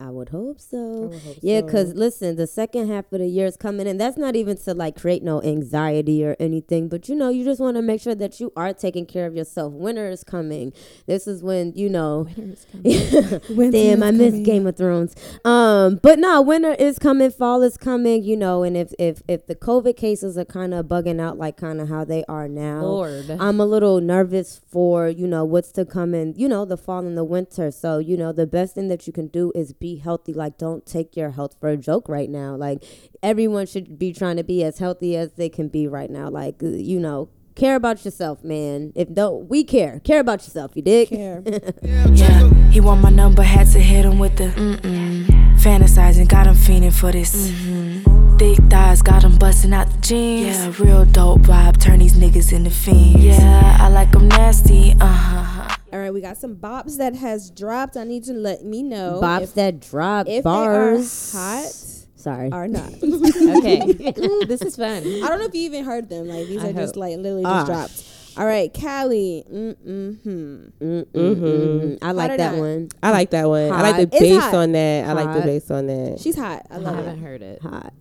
I would hope so. Would hope Yeah, so. because listen, the second half of the year is coming and That's not even to like create no anxiety or anything, but you know, you just want to make sure that you are taking care of yourself. Winter is coming. This is when, you know, Winter is coming. Damn, I miss Game of Thrones. Um, but no, winter is coming, fall is coming, you know, and if if if the COVID cases are kind of bugging out like kind of how they are now, Lord. I'm a little nervous for, you know, what's to come in, you know, the fall and the winter. So, you know, the best thing that you can do is be healthy. Like, don't take your health for a joke right now. Like, everyone should be trying to be as healthy as they can be right now. Like, uh, you know, care about yourself, man. If don't, we care. Care about yourself, you dig? Care. Yeah, he want my number, had to hit him with the mm-mm. Fantasizing, got him fiending for this. Mm-hmm. Thick thighs, got them busting out the jeans. Yeah, real dope vibe, turn these niggas into fiends. Yeah, I like them nasty, uh huh. All right, we got some bops that has dropped. I need to let me know Bops if, that drop if bars. they are hot Sorry. or not. okay. this is fun. I don't know if you even heard them. Like these I are just like literally Ah. just dropped. All right, Kali. Mm-mm-hmm. Mm-mm-mm. I like that not? one. I like that one. I like the It's bass on that. I like the Hot. bass on that. She's hot. I I haven't it. heard it. Hot.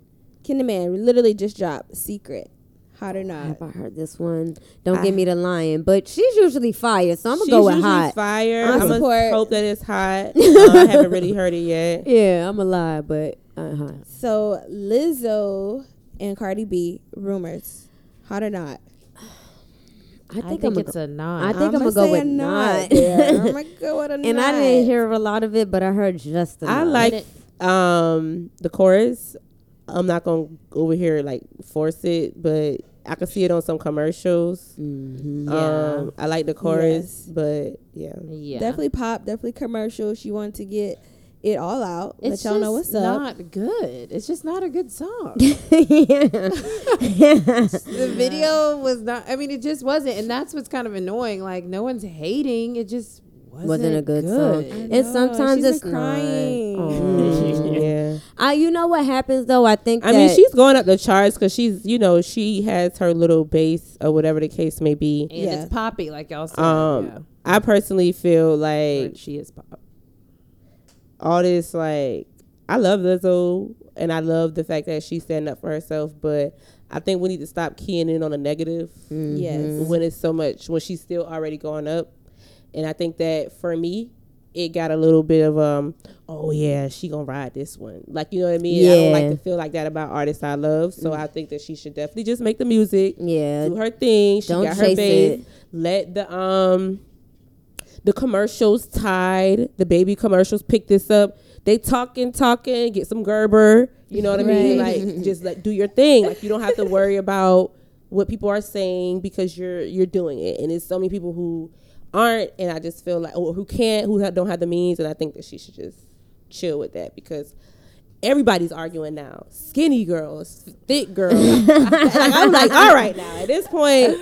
Ken the Man literally just dropped Secret. Hot or not? Have I heard this one? Don't give me the lion, but she's usually fire, so I'm gonna go with hot. fire. I I'm gonna hope that it's hot. Uh, I haven't really heard it yet. Yeah, I'm a lie, but uh, hot. So Lizzo and Cardi B rumors. Hot or not? I think, I think I'm it's a, a nine. I think I'm gonna go say with a not. I'm gonna go with a not. and I didn't hear a lot of it, but I heard just enough. I like um the chorus. I'm not gonna over here like force it, but I can see it on some commercials. Mhm. Um, I like the chorus, Yes. but yeah, yeah. Definitely pop. Definitely commercial. She wanted to get it all out. It's let y'all know just what's up. not good. It's just not a good song. yeah. the video was not. I mean, it just wasn't, and that's what's kind of annoying. Like no one's hating. It just wasn't, Wasn't a good song. And sometimes she's it's not. crying. Aw. Yeah. I, you know what happens though? I think. I mean, she's going up the charts because she's, you know, she has her little base or whatever the case may be. And Yeah. it's poppy, like y'all said. Um, yeah. I personally feel Or like she is pop. all this, like, I love Lizzo and I love the fact that she's standing up for herself, but I think we need to stop keying in on the negative Mm-hmm. Yes. when it's so much, when she's still already going up. And I think that for me, it got a little bit of um oh yeah she gonna ride this one like you know what i mean yeah. i don't like to feel like that about artists i love so i think that she should definitely just make the music Yeah. do her thing. She Don't got her base. it. Let the um the commercials tied The baby commercials pick this up. They talking, talking, get some Gerber. You know what I mean? Right. Like just like do your thing. Like you don't have to worry about what people are saying because you're you're doing it. And it's so many people who aren't and I just feel like or who can't, who don't have the means and I think that she should just chill with that because everybody's arguing now. Skinny girls, thick girls. like, I'm like, all right now. At this point,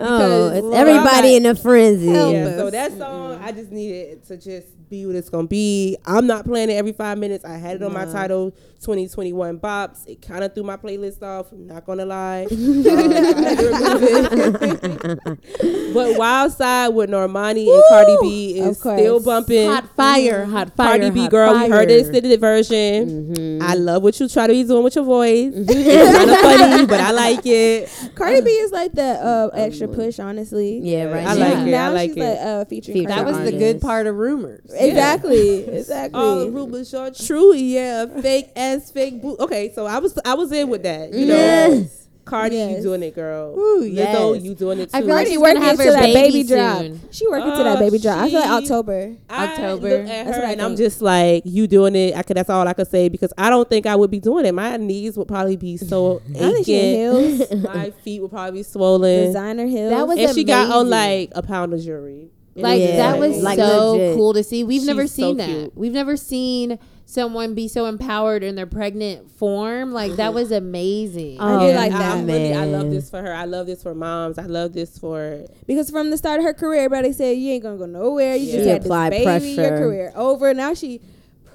Oh, it's Lord, everybody I'm in a frenzy. Yeah, so that mm-hmm. song, I just needed to just be what it's gonna be. I'm not playing it every five minutes. I had it on my title 2021 bops. It kind of threw my playlist off. Not gonna lie. Um, so I had to remove it. but Wild Side with Normani and Cardi B is still bumping. Hot fire, hot fire. Cardi B hot girl, we heard the fire. extended version. Mm-hmm. I love what you try to be doing with your voice. it's kind of funny, but I like it. Cardi B is like the uh, extra push, honestly. Yeah, right. I now. like it. Now I like she's it. like uh, featuring. Featured That was B. the good part of rumors. Exactly. Exactly. All the rumors are true. Yeah, fake ass fake. Boo- okay, so I was I was in with that. You know, Yes. Cardi, Yes. you doing it, girl. Ooh, Lizzo, yes. you doing it too. I feel like Cardi she's working gonna have her that baby baby drop. She working to that Uh, baby drop. I feel like October. I October. look at That's her what I and I'm just like, you doing it. I could. That's all I could say because I don't think I would be doing it. My knees would probably be so I think she aching. heels, My feet would probably be swollen. designer heels. That was and she got on like a pound of jewelry. Like Yeah. that was Like so legit. cool to see. We've never She's so seen that. cute. We've never seen someone be so empowered in their pregnant form. Like that was mm-hmm. amazing. I did Oh, like that. I'm really, I love this for her. I love this for moms. I love this for because from the start of her career, everybody said you ain't gonna go nowhere. You Yeah. just She had this baby, pressure. your career over. Now she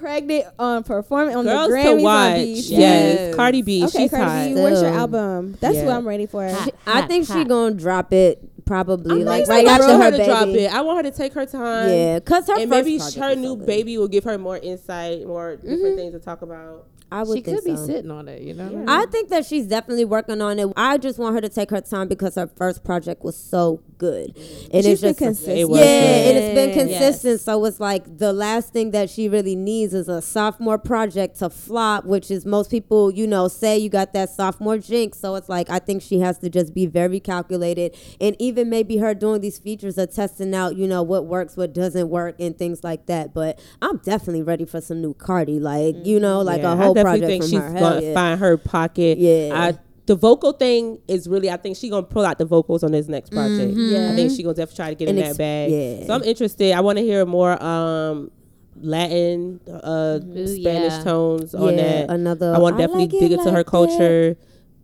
pregnant on performing on girls the to Grammys watch. on Yes, Yes. Cardi B. Okay, she's Cardi hot. B, where's your album? That's Yeah. what I'm ready for. Hot. I think she gonna drop it probably I'm like right after her her to baby. drop it. I want her to take her time. Yeah, cause her and maybe her new baby will give her more insight, more different mm-hmm. things to talk about. I would she think could be sitting on it, you know. Yeah. I think that she's definitely working on it. I just want her to take her time because her first project was so good, and She's it's been just consistent. It yeah, good. and it's been Yes. consistent. So it's like the last thing that she really needs is a sophomore project to flop, which is most people, you know, say you got that sophomore jinx. So it's like I think she has to just be very calculated, and even maybe her doing these features are testing out, you know, what works, what doesn't work, and things like that. But I'm definitely ready for some new Cardi, like you know, like Yeah, a whole I definitely think she's her. Gonna yeah. find her pocket. Yeah. I, the vocal thing is really. I think she's gonna pull out the vocals on this next project. Yeah. I think she's gonna definitely try to get And in ex- that bag. yeah. So I'm interested. I want to hear more um, Latin, uh, Ooh, Spanish yeah. tones on that. another. I want to definitely like dig into her like that. culture.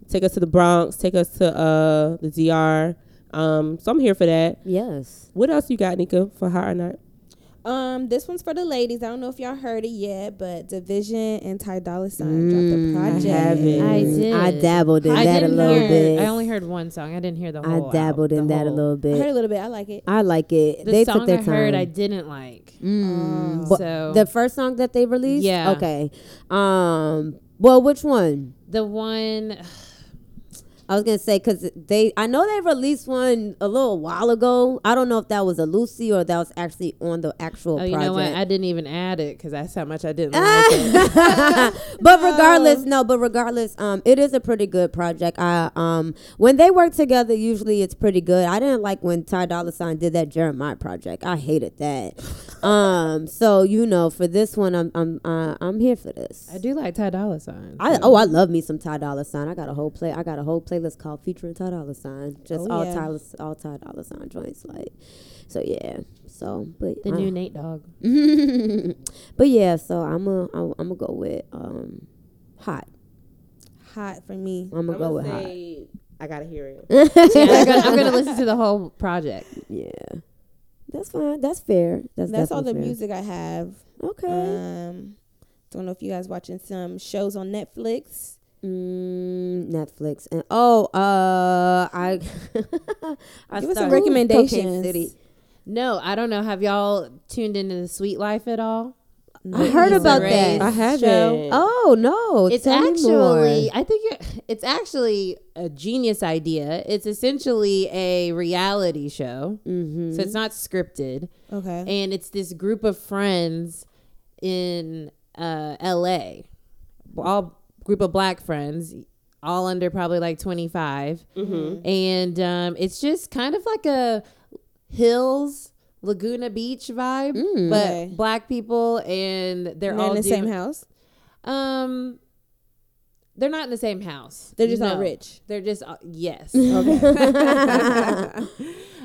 Take us to the Bronx. Take us to uh, the DR. Um, so I'm here for that. Yes. What else you got, Nika, for Hot or Not? Um, this one's for the ladies. I don't know if y'all heard it yet, but Dvsn and Ty Dolla Sign dropped a Mm, I project. haven't. I did. I dabbled in I that a little hear, bit. I only heard one song. I didn't hear the whole. I dabbled al- in the that a whole- little I heard bit. a little bit. I like it. I like it. The they song took their I time. heard, I didn't like. Mm. Oh. So the first song that they released. Yeah. Okay. Um. Well, which one? the one, I was gonna say because they. I know they released one a little while ago. I don't know if that was a Lucy or that was actually on the actual oh, you project. know what? I didn't even add it because that's how much I didn't like it. but regardless, no, but regardless, um, it is a pretty good project. I um, when they work together, usually it's pretty good. I didn't like when Ty Dolla Sign did that Jeremih project. I hated that. um, so you know, for this one, I'm I'm uh, I'm here for this. I do like Ty Dolla Sign. I oh I love me some Ty Dolla Sign. I got a whole play. I got a whole playlist called featuring Ty Dolla Sign. Just Oh, all yeah. Ty all Ty Dolla Sign joints. Like, so yeah. So, but The uh, new Nate Dogg. but yeah, so I'm a I'm gonna go with um hot. Hot for me. I'm gonna go gonna with hot. I gotta hear it. Yeah, I'm, gonna, I'm gonna listen to the whole project. Yeah, that's fine. That's fair. That's That's all the fair. music I have. Okay. Um, don't know if you guys watching some shows on Netflix. Mm, Netflix and oh, uh, I I Give us some recommendations. City. No, I don't know. Have y'all tuned into the Sweet Life at all? I heard Issa about Rae's that. I haven't. show? Oh no, It's tell actually. I think it- it's actually a genius idea. It's essentially a reality show, Mhm. so it's not scripted, Okay. and it's this group of friends in uh, L.A. All group of black friends, all under probably like 25 Mm-hmm. and um, it's just kind of like a hills Laguna Beach vibe, Mm. but Okay. black people and they're They're all in the same house. Um, they're not in the same house. They're just all No. rich. They're just yes. Okay.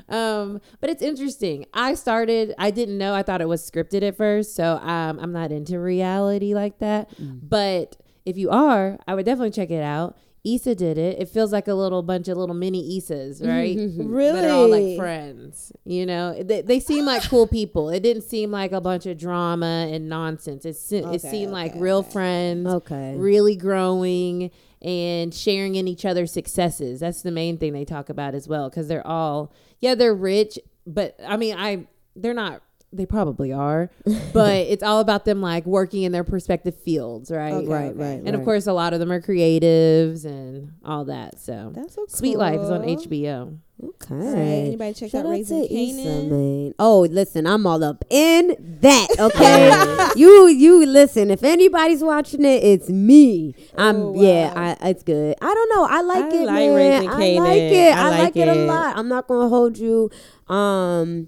um, but it's interesting. I started. I didn't know. I thought it was scripted at first, so um, I'm not into reality like that. But if you are, I would definitely check it out. Issa did it. It feels like a little bunch of little mini Issas, right? really? That are all like friends. You know, they, they seem like cool people. It didn't seem like a bunch of drama and nonsense. It, se- Okay, it seemed like real okay. friends okay. really growing and sharing in each other's successes. That's the main thing they talk about as well because they're all yeah, they're rich, but I mean, I they're not they probably are, but it's all about them like working in their respective fields, right? Okay, right, right, And of course, a lot of them are creatives and all that. So, That's so Sweet Life is on. HBO. Okay. All right. Anybody check Shout out out Raising to Issa, Oh, listen, I'm all up in that. Okay, you you listen. If anybody's watching it, it's me. I'm Oh, yeah. I, it's good. I don't know. I like I it, like man. Raising I like it. I I, like, like it. a lot. I'm not gonna hold you. Um,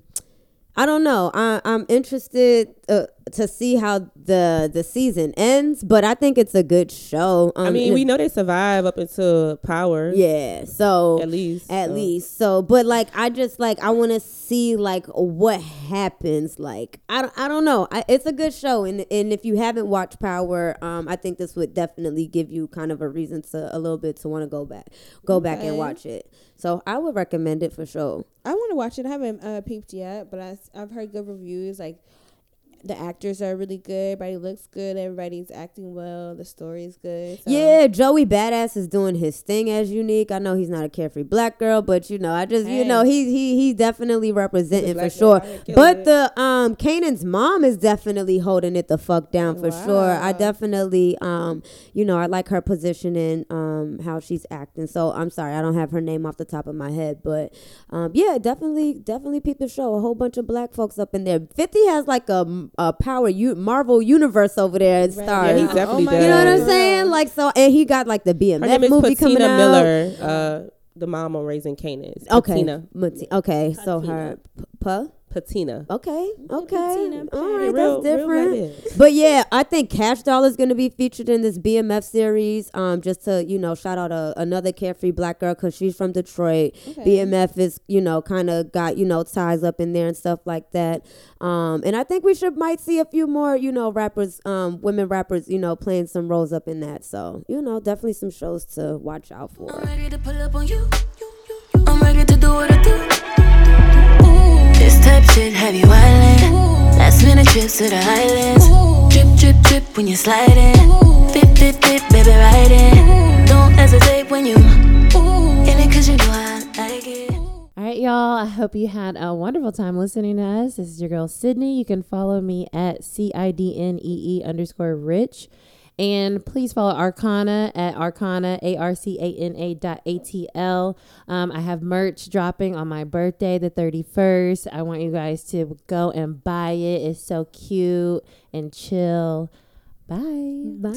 I don't know. I, I'm interested uh, to see how the the season ends, but I think it's a good show. Um, I mean, we know they survive up until Power. yeah. So At least. at so. least so but like i just like i want to see like what happens like i don't, I don't know I, it's a good show and and if you haven't watched power um i think this would definitely give you kind of a reason to a little bit to want to go back go back and watch it so i would recommend it for sure I want to watch it. I haven't uh, peeped yet, but I, I, have heard good reviews. Like the actors are really good. Everybody looks good. Everybody's acting well. The story is good. So. yeah joey badass is doing his thing as unique i know he's not a carefree black girl but you know i just you know he he he's definitely representing for sure girl out here but killing the um kanan's mom is definitely holding it the fuck down for sure i definitely um you know i like her positioning um how she's acting so i'm sorry i don't have her name off the top of my head but um yeah definitely definitely peep the show a whole bunch of black folks up in there 50 has like a, a power u- marvel universe over there and Right. stars Yeah, he Oh definitely my does. you know what I'm saying? Like so, and he got like the Her name BMF is movie coming Patina out. Miller, uh, the mom on Raising Kanan. It's Okay, Patina. Mati- okay, so her p- p- Patina. Okay, okay, Patina, all right, Real- that's different. But yeah, I think Kash Doll is going to be featured in this BMF series. Um, just to you know, shout out a, another carefree black girl because she's from Detroit. Okay. BMF is you know kind of got you know ties up in there and stuff like that. Um, and I think we should might see a few more you know rappers, um, women rappers, you know, playing some roles up in that. So you know, definitely some shows to watch out I'm for. Type shit have you island. Last minute trips to the islands. Drip, drip, drip when you're sliding. Fit, fit, fit, baby. Don't hesitate when you in it, cause you know I like it. All right, y'all. I hope you had a wonderful time listening to us. This is your girl Cidnee. You can follow me at C I D N E E underscore rich. And please follow Arcana at Arcana, A R C A N A dot A T L. Um, I have merch dropping on my birthday, the 31st. I want you guys to go and buy it. It's so cute and chill. Bye. Bye.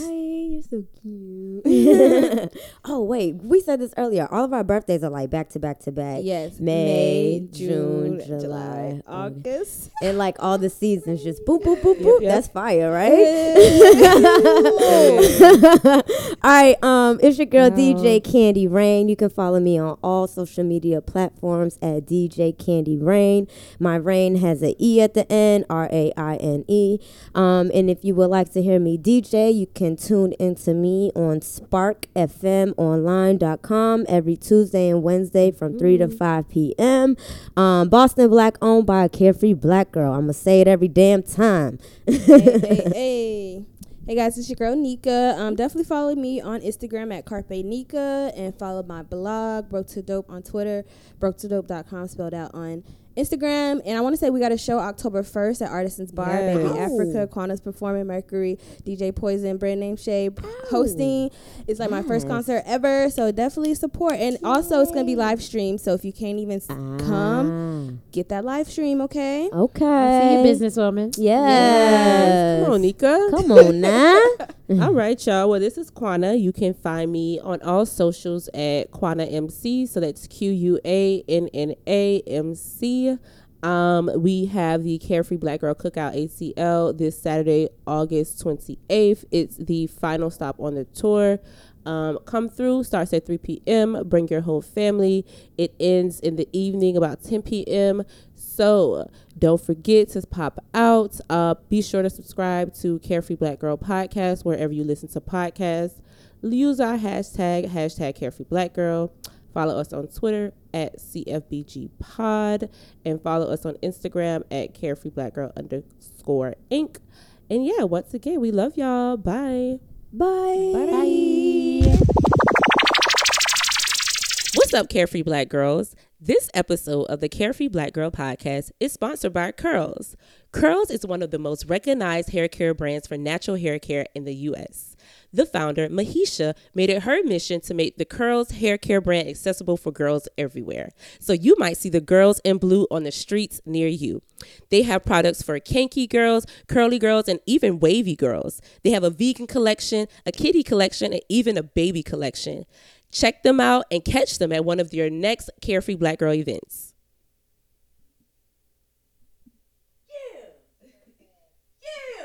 You're so cute. oh wait, we said this earlier. All of our birthdays are like back to back to back. Yes. May, June, June, July, August. and like all the seasons just boop boop boop Yep, boop. yep. That's fire, right? All right, um, it's your girl DJ CandyRaine. You can follow me on all social media platforms at DJ CandyRaine. My Rain has a E at the end, R A I N E. Um, and if you would like to hear me DJ, you can tune into me on SparkFMOnline.com every Tuesday and Wednesday from 3 to 5 p.m. Um, Boston Black owned by a carefree black girl. I'm going to say it every damn time. hey, hey, hey. Hey guys, it's your girl Nika. Um, definitely follow me on Instagram at Carpe Nika and follow my blog, Broke to Dope on Twitter, broketodope.com spelled out on Instagram. And I want to say we got a show October 1st at Artisans Bar, Baby Yes. Africa, Quanna's performing, Mercury, DJ Poison, brand name Shay oh. hosting. It's like my first concert ever, so definitely support. And also, it's going to be live streamed, so if you can't even s- ah. come, get that live stream, okay? Okay. See you, businesswoman. Yes. Come on, Nika. Come on now. All right, y'all. Well, this is Quanna. You can find me on all socials at Quanna MC. So that's Q U A N N A M C. Um, we have the Carefree Black Girl Cookout ATL this Saturday, August 28th. It's the final stop on the tour. Um, come through, starts at 3 p.m. Bring your whole family. It ends in the evening about 10 p.m. So don't forget to pop out. Uh, be sure to subscribe to Carefree Black Girl Podcast wherever you listen to podcasts. Use our hashtag, hashtag Carefree Black Girl. Follow us on Twitter at CFBG Pod and follow us on Instagram at Carefree Black Girl underscore Inc. And yeah, once again, we love y'all. Bye. Bye. Bye. What's up, Carefree Black Girls? This episode of the Carefree Black Girl podcast is sponsored by Curls. Curls is one of the most recognized hair care brands for natural hair care in the U.S. The founder, Mahisha, made it her mission to make the Curls hair care brand accessible for girls everywhere. So you might see the girls in blue on the streets near you. They have products for kinky girls, curly girls, and even wavy girls. They have a vegan collection, a kitty collection, and even a baby collection. Check them out and catch them at one of your next Carefree Black Girl events.